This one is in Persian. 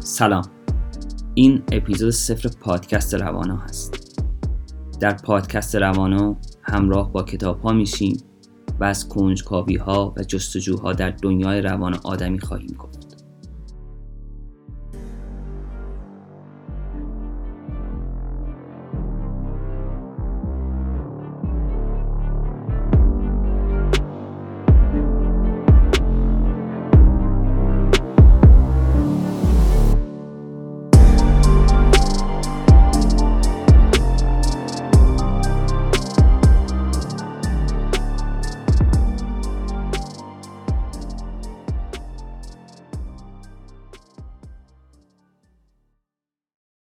سلام. این اپیزود صفر پادکست روانا هست. در پادکست روانا همراه با کتاب ها میشیم و از کنجکاوی ها و جستجوها در دنیای روان آدمی خواهیم گفت.